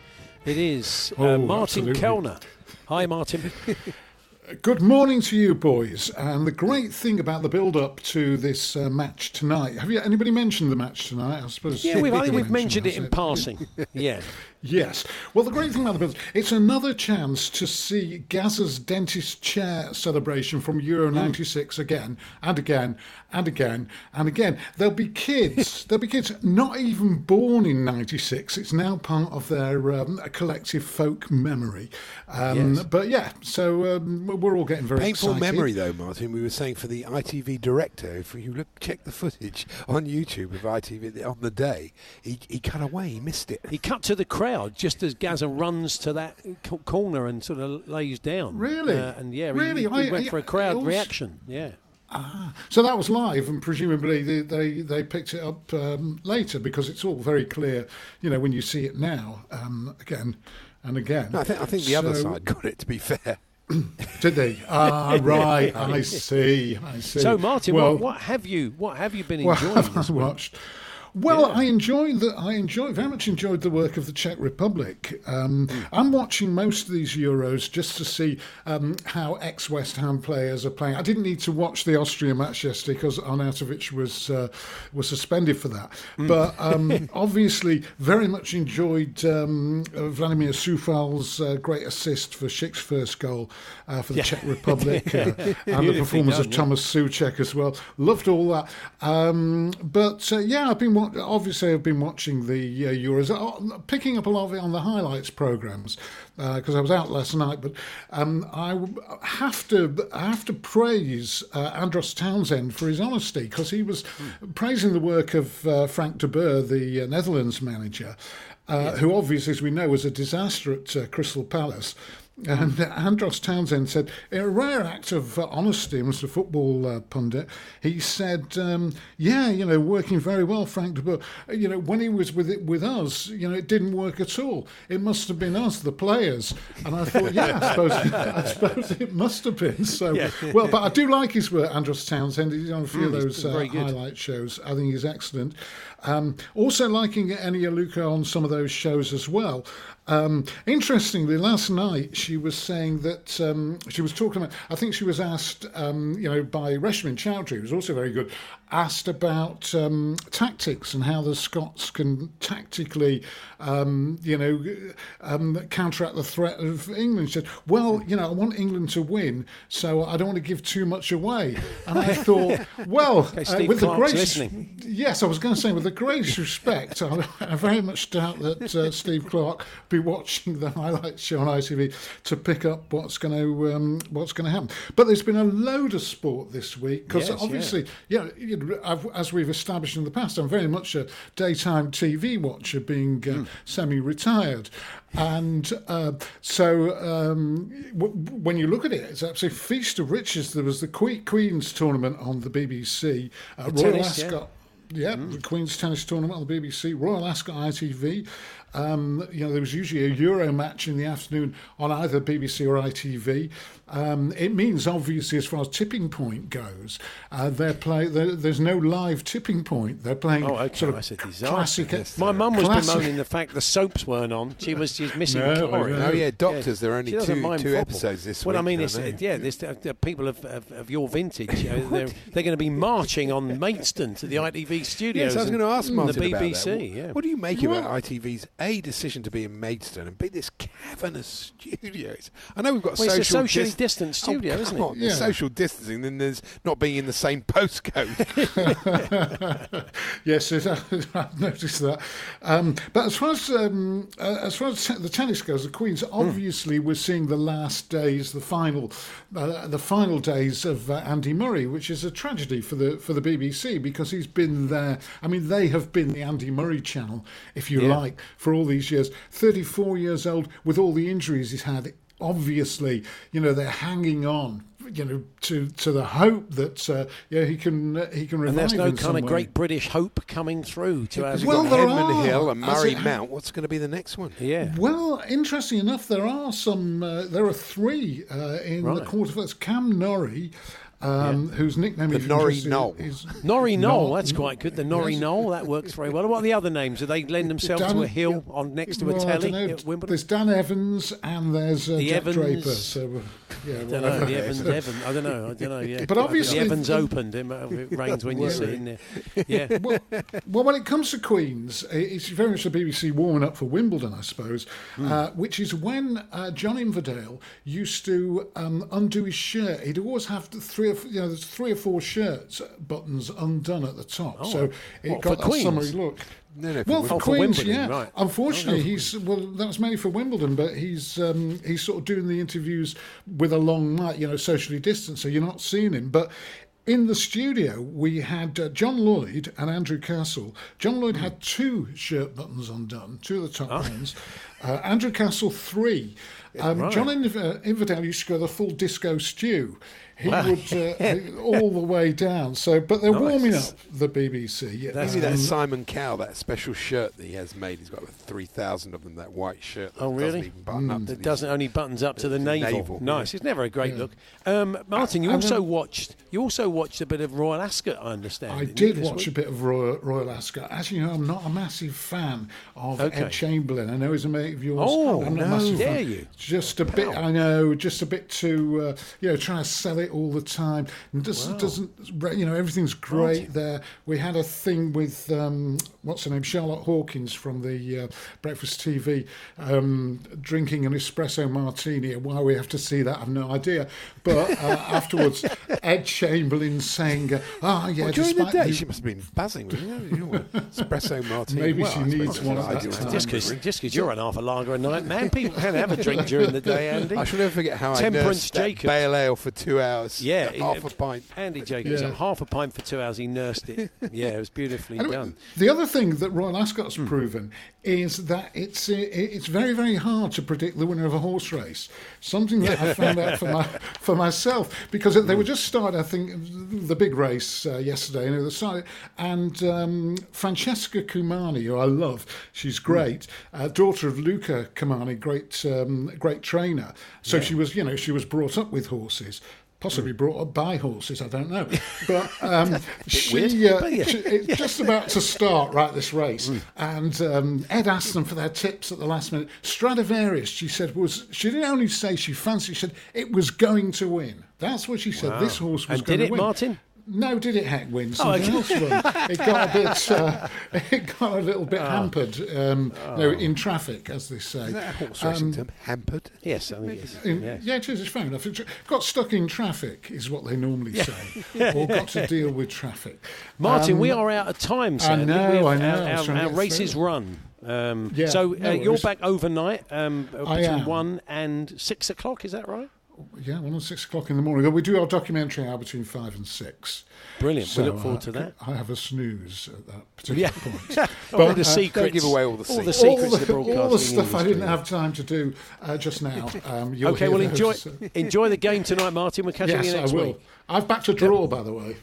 It is uh, Oh, Martin absolutely. Kellner. Hi, Martin. Good morning to you, boys. And the great thing about the build-up to this uh, match tonight, have you anybody mentioned the match tonight? I suppose. yeah, we've, I think we've mentioned it has in passing. Yeah. Yes. Well, the great thing about the build, it's another chance to see Gazza's dentist chair celebration from Euro '96 again and again and again and again. There'll be kids. there'll be kids not even born in '96. It's now part of their um, collective folk memory. Um, Yes. But yeah, so um, we're all getting very Painful excited. memory, though, Martin. We were saying for the ITV director, if you look, check the footage on YouTube of ITV on the day, he, he cut away. He missed it. He cut to the crowd just as Gazza runs to that co- corner and sort of lays down. Really? Uh, and yeah, he- Really? he, I- went I- for a crowd I also- reaction. Yeah. So that was live, and presumably they, they, they picked it up um, later because it's all very clear, you know, when you see it now um, again and again. No, I think I think the other side got it. To be fair, Did they? Ah, right. I see. I see. So, Martin, well, what, what have you what have you been Well, enjoying? have this I week? Well, I enjoyed the. I enjoyed very much enjoyed the work of the Czech Republic. Um, Hmm. I'm watching most of these Euros just to see um, how ex West Ham players are playing. I didn't need to watch the Austria match yesterday because Arnautovic was uh, was suspended for that. Hmm. But um, obviously, very much enjoyed um, uh, Vladimir Coufal's uh, great assist for Schick's first goal uh, for the Yeah. Czech Republic, uh, and the performance done, of yeah. Thomas Soucek as well. Loved all that. Um, but uh, yeah, I've been wa- obviously I've been watching the uh, Euros, uh, picking up a lot of it on the highlights programs because I was out last night. But um, I have to I have to praise uh, Andros Townsend for his honesty because he was praising the work of uh, Frank de Boer, the uh, Netherlands manager. Uh, Who obviously, as we know, was a disaster at uh, Crystal Palace. And Andros Townsend said, in a rare act of uh, honesty, was a football uh, pundit, he said, um, yeah, you know, working very well, Frank de Boer. You know, when he was with it with us, you know, it didn't work at all. It must have been us, the players. And I thought, yeah, I suppose, I suppose it must have been. So, Yeah. well, but I do like his work, Andros Townsend. He's on a few Mm, of those uh, highlight shows. I think he's excellent. Um, also liking Eni Aluko on some of those shows as well. Um, interestingly, last night she was saying that um, she was talking about. I think she was asked, um, you know, by Reshmin Chowdhury, who's also very good, asked about um, tactics and how the Scots can tactically, um, you know, um, counteract the threat of England. She said, "Well, you know, I want England to win, so I don't want to give too much away." And I thought, well, Okay, uh, with the greatest, listening. yes, I was going to say with the greatest respect, I, I very much doubt that uh, Steve Clarke will be watching the highlights show on ITV to pick up what's going to um, what's going to happen. But there's been a load of sport this week because Yes, obviously, yeah, you know, as we've established in the past, I'm very much a daytime TV watcher, being uh, Hmm. semi-retired. And uh, so, um, w- when you look at it, it's absolutely feast of riches. There was the que- Queen's tournament on the BBC, uh, The Royal tennis, yeah. Ascot. Yeah, the Queen's Tennis Tournament on the BBC, Royal Ascot ITV. Um, you know, there was usually a Euro match in the afternoon on either BBC or ITV. Um, it means, obviously, as far as tipping point goes, uh, they're play. there- There's no live tipping point. They're playing Oh, okay. sort of That's a disaster. classic. My mum was classic- bemoaning the fact the soaps weren't on. She was she's missing No, Corrie. no. Oh, yeah, Doctors, there are only two- two episodes this well, I week, mean, I it's, know. yeah, this, uh, the people of, of, of your vintage, you know, they're, they're going to be marching on Maidstone to the ITV studios. Yes, I was going to ask Martin the about BBC. that. Yeah. What, what do you make about ITV's A decision to be in Maidstone and B this cavernous studios? I know we've got Well, it's social socially dis- distant studio, oh, isn't come it? on, Yeah. social distancing, then there's not being in the same postcode. yes, I've noticed that. Um, but as far as um, uh, as far as the tennis goes, the Queens obviously we're seeing the last days, the final, uh, the final days of uh, Andy Murray, which is a tragedy for the for the BBC because he's been there. I mean, they have been the Andy Murray channel, if you Yeah. like, for all these years. Thirty-four years old, with all the injuries he's had. Obviously, you know they're hanging on. You know, to to the hope that uh, yeah he can uh, he can revive. And there's no kind of way. great British hope coming through to our Because Well, you've got there Edmund are, Hill and Murray it- Mount. What's going to be the next one? Yeah. Well, interesting enough, there are some. Uh, there are three uh, in the Right. quarterfinals. Cam Norrie, um, whose nickname The if you're Norrie interested, Knoll. is Norrie Knoll, Knoll. that's quite good. The Norrie Yes. Knoll, that works very well. What are the other names? Do they lend themselves Dan- to a hill on next to a Well, I telly know. at Wimbledon? There's Dan Evans and there's uh, The Jack Evans- Draper. So, uh, yeah, I don't know. The Evans, Evans, I don't know. I don't know. Yeah. But obviously the Evans the- opened. It, might- it rains when you Well, sit in there. Yeah. well, well, when it comes to Queens, it's very much the BBC warming up for Wimbledon, I suppose, Hmm. uh, which is when uh, John Inverdale used to um, undo his shirt. He'd always have the three three or you know there's three or four shirts buttons undone at the top, Oh, so it what, got for that Queens? summery look. No, no, for well, for Oh, for Queens, Wimbledon, yeah. right. Unfortunately, Oh, no. he's well. That was mainly for Wimbledon, but he's um, he's sort of doing the interviews with a long mic, you know, socially distanced, so you're not seeing him. But in the studio, we had uh, John Lloyd and Andrew Castle. John Lloyd had two shirt buttons undone, two of the top ones. Uh, Andrew Castle three. Um, Right. John Inv- uh, Inverdale used to go the full disco stew. He Wow. would uh, all the way down. So, but they're warming up the BBC. You see that Um, Simon Cowell, that special shirt that he has made. He's got like three thousand of them. That white shirt. That Oh, Doesn't really? even button up to It doesn't only buttons up to the navel. navel, Nice. It's never a great look. Um, Martin, you And also then- watched. You also watched a bit of Royal Ascot. I understand. I didn't you, did this watch week? a bit of Royal, Royal Ascot. As you know, I'm not a massive fan of Okay. Ed Chamberlain. I know he's a mate of yours. Oh, I'm not a no. massive Dare fan. you. Just a bit. I know. Just a bit too. Uh, you know, trying to sell it all the time. And doesn't, doesn't. You know, everything's great there. We had a thing with um, what's her name, Charlotte Hawkins from the uh, Breakfast TV, um, drinking an espresso martini. Why we have to see that, I've no idea. But uh, afterwards, Ed Chamberlain saying, uh, "Ah, yeah." Well, during the despite day, she must have been buzzing. with, You know, espresso martini. Maybe Well, she I needs one what at I that do. time. Just because just 'cause you're on half a lager a night, man, people can have a drink during the day, Andy. I shall never forget how I Temperance nursed that Jacobs. ale for two hours. Yeah, half it- a pint. Andy Jacobs, Yeah. half a pint for two hours. He nursed it. Yeah, it was beautifully Anyway, done. The other thing that Royal Ascot's Hmm. proven is that it's uh, it's very very hard to predict the winner of a horse race. Something that I found out for my for myself because they were just starting. I think the big race uh, yesterday. You know, they started, and um, Francesca Cumani, who I love, she's great, uh, daughter of Luca Cumani, great um, great trainer. So she was, you know, she was brought up with horses. Possibly brought up by horses, I don't know. But um, she, uh, but yeah. she- it's just about to start, right, this race. And um, Ed asked them for their tips at the last minute. Stradivarius, she said, was she didn't only say she fancied, she said it was going to win. That's what she said. Wow. This horse was And going to win. did it. Martin? No, did it heck win? Oh, okay. else won. It got a bit, uh, it got a little bit hampered, um, you know, in traffic, as they say. Is horse racing Um, term? Hampered? Yes, I think it is. in- Yes. Yeah, it is. It's fair enough. It got stuck in traffic, is what they normally say, or got to deal with traffic. Martin, Um, we are out of time, I know, I know, Our, our, our get races run. Um, Yeah, so no uh, you're back overnight um, between one and six o'clock. Is that right? Yeah, one and six o'clock in the morning. We do our documentary hour between five and six. Brilliant. we look forward I- to that. I have a snooze at that particular Yeah. point. all the uh, secrets. don't give away all the all the secrets. secrets all of the the, broadcasting all the stuff I didn't have time to do uh, just now. Um, you'll Okay, well enjoy those, uh, enjoy the game tonight, Martin. We'll catch yes, you I will. week. I've backed a draw, by the way.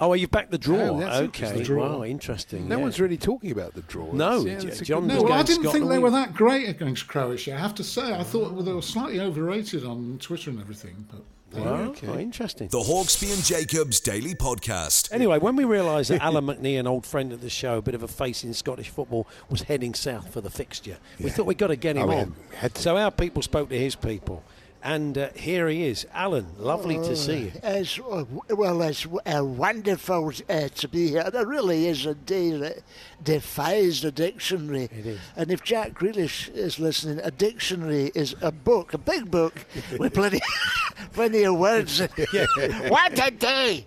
Oh, are you back the draw? Oh, that's okay. The draw. wow, interesting. No yeah. one's really talking about the draw. No, That's- J- John No, going I didn't think they were that great against Croatia. I have to say, I thought they were slightly overrated on Twitter and everything. But Wow, oh, interesting. The Hawksbee and Jacobs Daily Podcast. Anyway, when we realised that Alan McNee, an old friend of the show, a bit of a face in Scottish football, was heading south for the fixture, we thought we'd got to get him Oh, on. had to. So our people spoke to his people. And uh, here he is. Alan, lovely to see you. It's, uh, well, it's uh, wonderful uh, to be here. It really is a day that defies the dictionary. It is. And if Jack Grealish is listening, a dictionary is a book, a big book, with plenty, plenty of words. what a day!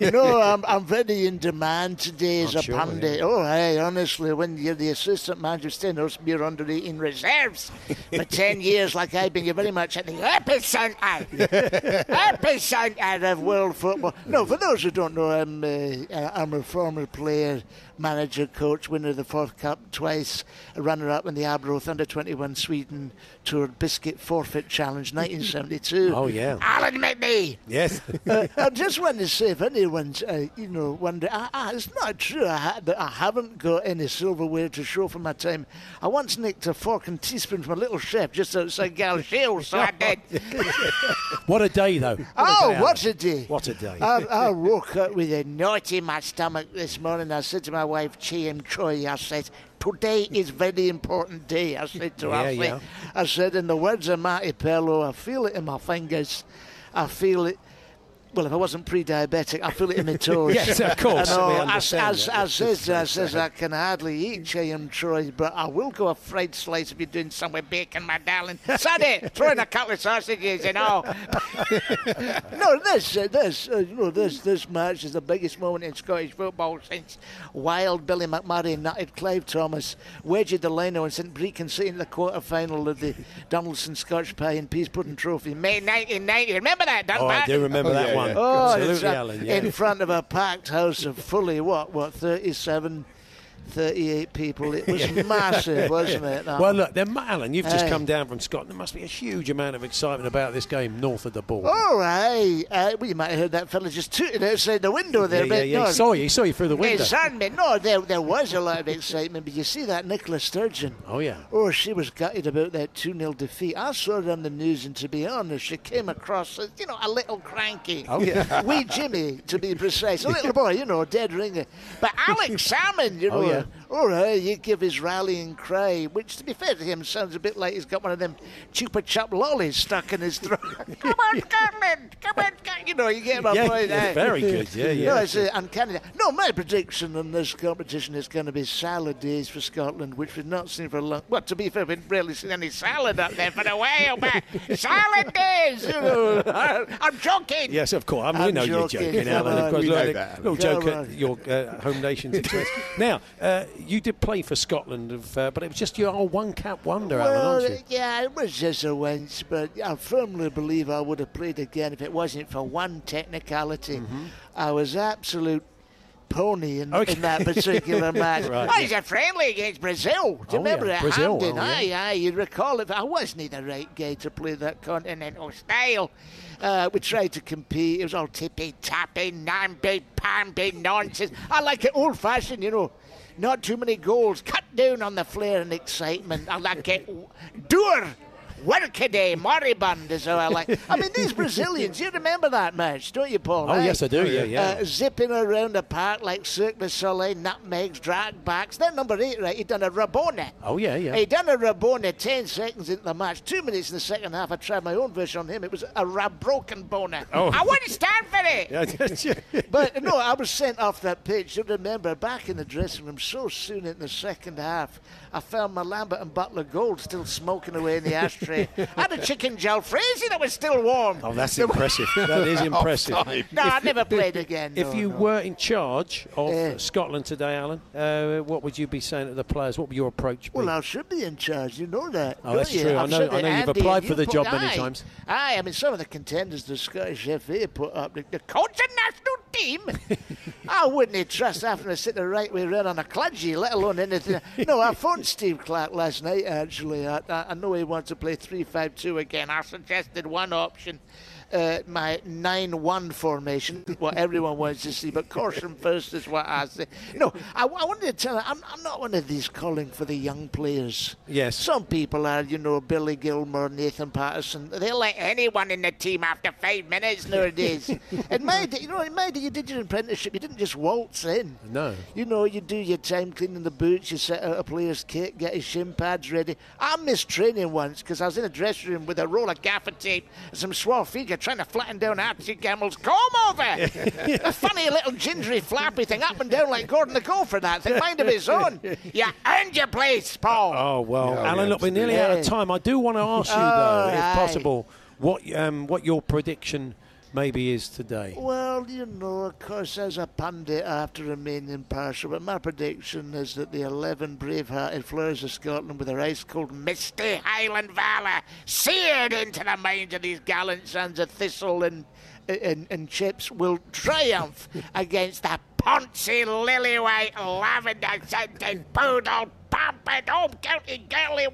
You know, I'm, I'm very in demand today as I'm a sure, pundit. yeah. Oh, hey, honestly, when you're the assistant manager of Stenhurst, you're under 18 reserves for 10 years, like I've been, you're very much at the epicenter, epicenter of world football. No, for those who don't know, I'm, uh, I'm a former player, manager, coach, winner of the fourth cup twice, a runner-up in the Arbroath Under 21 Sweden Tour Biscuit Forfeit Challenge 1972. Oh, yeah. Alan McNee! Yes. uh, I just want to say, if anyone's, uh, you know, wonder, ah, ah, it's not true I ha- that I haven't got any silverware to show for my time. I once nicked a fork and teaspoon from a little chef just outside Galshill, so I did. what a day, though. What a oh, day, what a day! What a day. I, I woke up with a knot in my stomach this morning. I said to my wife, Chi Troy, I said, Today is very important day. I said to Yeah, her, yeah. I said, in the words of Marti Pellow, I feel it in my fingers. I feel it well, if I wasn't pre-diabetic, I'd feel it in my toes. Yes, of course, I know, we as, understand as, that. as says, I says I can hardly eat Cheyenne Troy, but I will go a fried slice if you're doing somewhere with bacon, my darling. Sadie, throw in a couple of sausages, you know. no, this, uh, this, uh, you know, this, this match is the biggest moment in Scottish football since Wild Billy McMurray nutted Clive Thomas, wedged Delano and St Brecon City in the quarter-final of the Donaldson Scotch Pie and Peas Pudding Trophy, in May 1990. Remember that, Oh, I do remember that one. Oh, Absolutely. Yeah. in front of a packed house of fully what, what, 37, 38 people. It was massive, wasn't it? Well, look, then, Alan, you've just come down from Scotland. There must be a huge amount of excitement about this game north of the border. All right. Uh, well, you might have heard that fella just tooting outside the window there. yeah, yeah, yeah. no, He saw you. He saw you through the window. Hey, certainly. No, there, there was a lot of excitement, but you see that Nicola Sturgeon. Oh, yeah. Oh, she was gutted about that 2 0 defeat. I saw her on the news, and to be honest, she came across, as, you know, a little cranky. Oh, yeah. Wee Jimmy, to be precise. A little boy, you know, dead ringer. But Alex Salmond, you know, Oh, yeah. All right, you give his rallying cry, which, to be fair to him, sounds a bit like he's got one of them chupa chup lollies stuck in his throat. come on, Scotland! Come on, Scotland! You know, you get my Yeah, point. yeah, very good. Yeah, yeah. No, it's uh, uncanny. No, my prediction in this competition is going to be salad days for Scotland, which we've not seen for a long. Well, to be fair, we've rarely seen any salad up there for a while, but salad days. You know, I'm joking. Yes, of course. I mean, I'm know you're joking. joking, Alan. Of course, We little, know that, little joke at your uh, home nation's expense. now, uh, you did play for Scotland, of, uh, but it was just your old one cap wonder, Alan, Well, aren't you? yeah, it was just a once, but I firmly believe I would have played again if it wasn't for one technicality. Mm-hmm. I was absolute pony in, Okay. in that particular match. Right, Oh, he's a friendly against Brazil. Do Oh, you remember yeah, it? Brazil, Hampden? oh, yeah. Aye, aye, you recall it. I wasn't the right guy to play that continental style. Uh, we tried to compete. It was all tippy tappy, namby pamby nonsense. I like it old fashioned, you know. Not too many goals. Cut down on the flair and excitement. I like it. Doer. Workaday, moribund is how I like. I mean, these Brazilians, you remember that match, don't you, Paul? Oh, eh? yes, I do, yeah, yeah. Uh, zipping around the park like Cirque du Soleil, nutmegs, drag backs. Then number eight, right, he done a Rabona. Oh, yeah, yeah. He done a Rabona 10 seconds into the match. Two minutes in the second half, I tried my own version on him. It was a Rab broken boner. Oh. I wouldn't stand for it. Yeah, But no, I was sent off that pitch. You remember, back in the dressing room so soon in the second half, I found my Lambert and Butler Gold still smoking away in the ashtray. I had a chicken jalfrezi that was still warm. Oh, that's impressive. that is impressive. No, I never played again. If no, you no. were in charge of Yeah. Scotland today, Alan, uh, what would you be saying to the players? What would your approach be? Well, I should be in charge. You know that. Oh, that's you? true. I I've know- said I know you've applied and for you the job many times. Aye, I mean, some of the contenders the Scottish FA put up, the, the coach and national team. I wouldn't trust having to sit the right way around on a cludgy, let alone anything. No, I phoned Steve Clarke last night, actually. I, I, know he wants to play 3 5 2 again. I suggested one option. Uh, my 9-1 formation, what everyone wants to see, but caution first is what I say. No, I, I wanted to tell you, I'm, I'm not one of these calling for the young players. Yes. Some people are, you know, Billy Gilmour, Nathan Patterson. They'll let anyone in the team after five minutes nowadays. in my day, you know, in my day, you did your apprenticeship. You didn't just waltz in. No. You know, you do your time cleaning the boots, you set out a player's kit, get his shin pads ready. I missed training once because I was in a dressing room with a roll of gaffer tape and some figure trying to flatten down Archie Gamble's comb over. a funny little gingery flappy thing up and down like Gordon the Gopher, that thing, mind of his own. You earned your place, Paul. Oh well, Yeah, Alan, yeah, look, we're nearly out of time. I do want to ask you Oh, though, if aye. possible, what um, what your prediction maybe is today. Well, you know, of course, as a pundit, I have to remain impartial, but my prediction is that the 11 brave-hearted Fleurs of Scotland with their ice-cold, misty Highland valour seared into the minds of these gallant sons of Thistle and, and, and Chips will triumph against the poncy, lily-white, lavender-scented, poodle, pampered home county girly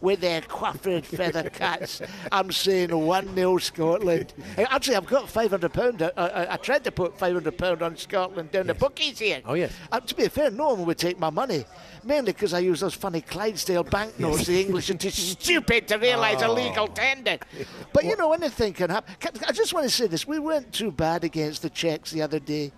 with their coiffured feather cats. I'm saying 1 0 Scotland. Actually, I've got £500. I, I, I tried to put £500 on Scotland down the bookies here. Oh, yes. Uh, to be fair, no one would take my money. Mainly because I use those funny Clydesdale banknotes. The English are too stupid to realise a legal tender. But you know, anything can happen. I just want to say this. We weren't too bad against the Czechs the other day.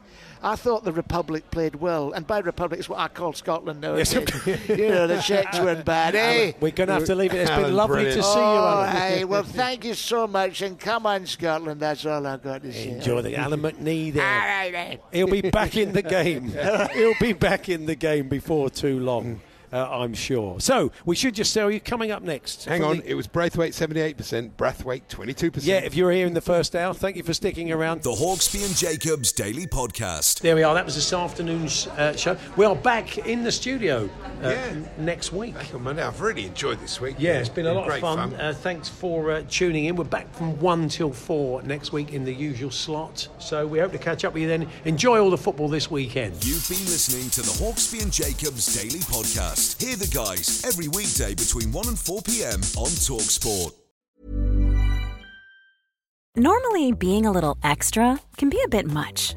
I thought the Republic played well, and by Republic it's what I call Scotland nowadays. Yes. you know, the Czechs weren't bad, eh? We're going to have to leave it. It's been lovely brilliant. to see you, Oh, Alan. hey, well, thank you so much, and come on, Scotland. That's all I've got to say. Enjoy the Alan McNee there. All right, then. He'll be back in the game. He'll be back in the game before too long, uh, I'm sure. So we should just tell you coming up next. Hang on, the- it was Braithwaite 78%, Brathwaite 22%. yeah, if you were here in the first hour, thank you for sticking around. The Hawksbee and Jacobs Daily Podcast. There we are. That was this afternoon's uh, show. We are back in the studio uh, Yeah. next week. Back on Monday. I've really enjoyed this week. Yeah, it's been a lot great of fun. Uh, thanks for uh, tuning in. We're back from 1 till 4 next week in the usual slot. So we hope to catch up with you then. Enjoy all the football this weekend. You've been listening to the Hawksbee and Jacobs Daily Podcast. Hear the guys every weekday between 1 and 4 p.m. on Talksport. Normally, being a little extra can be a bit much,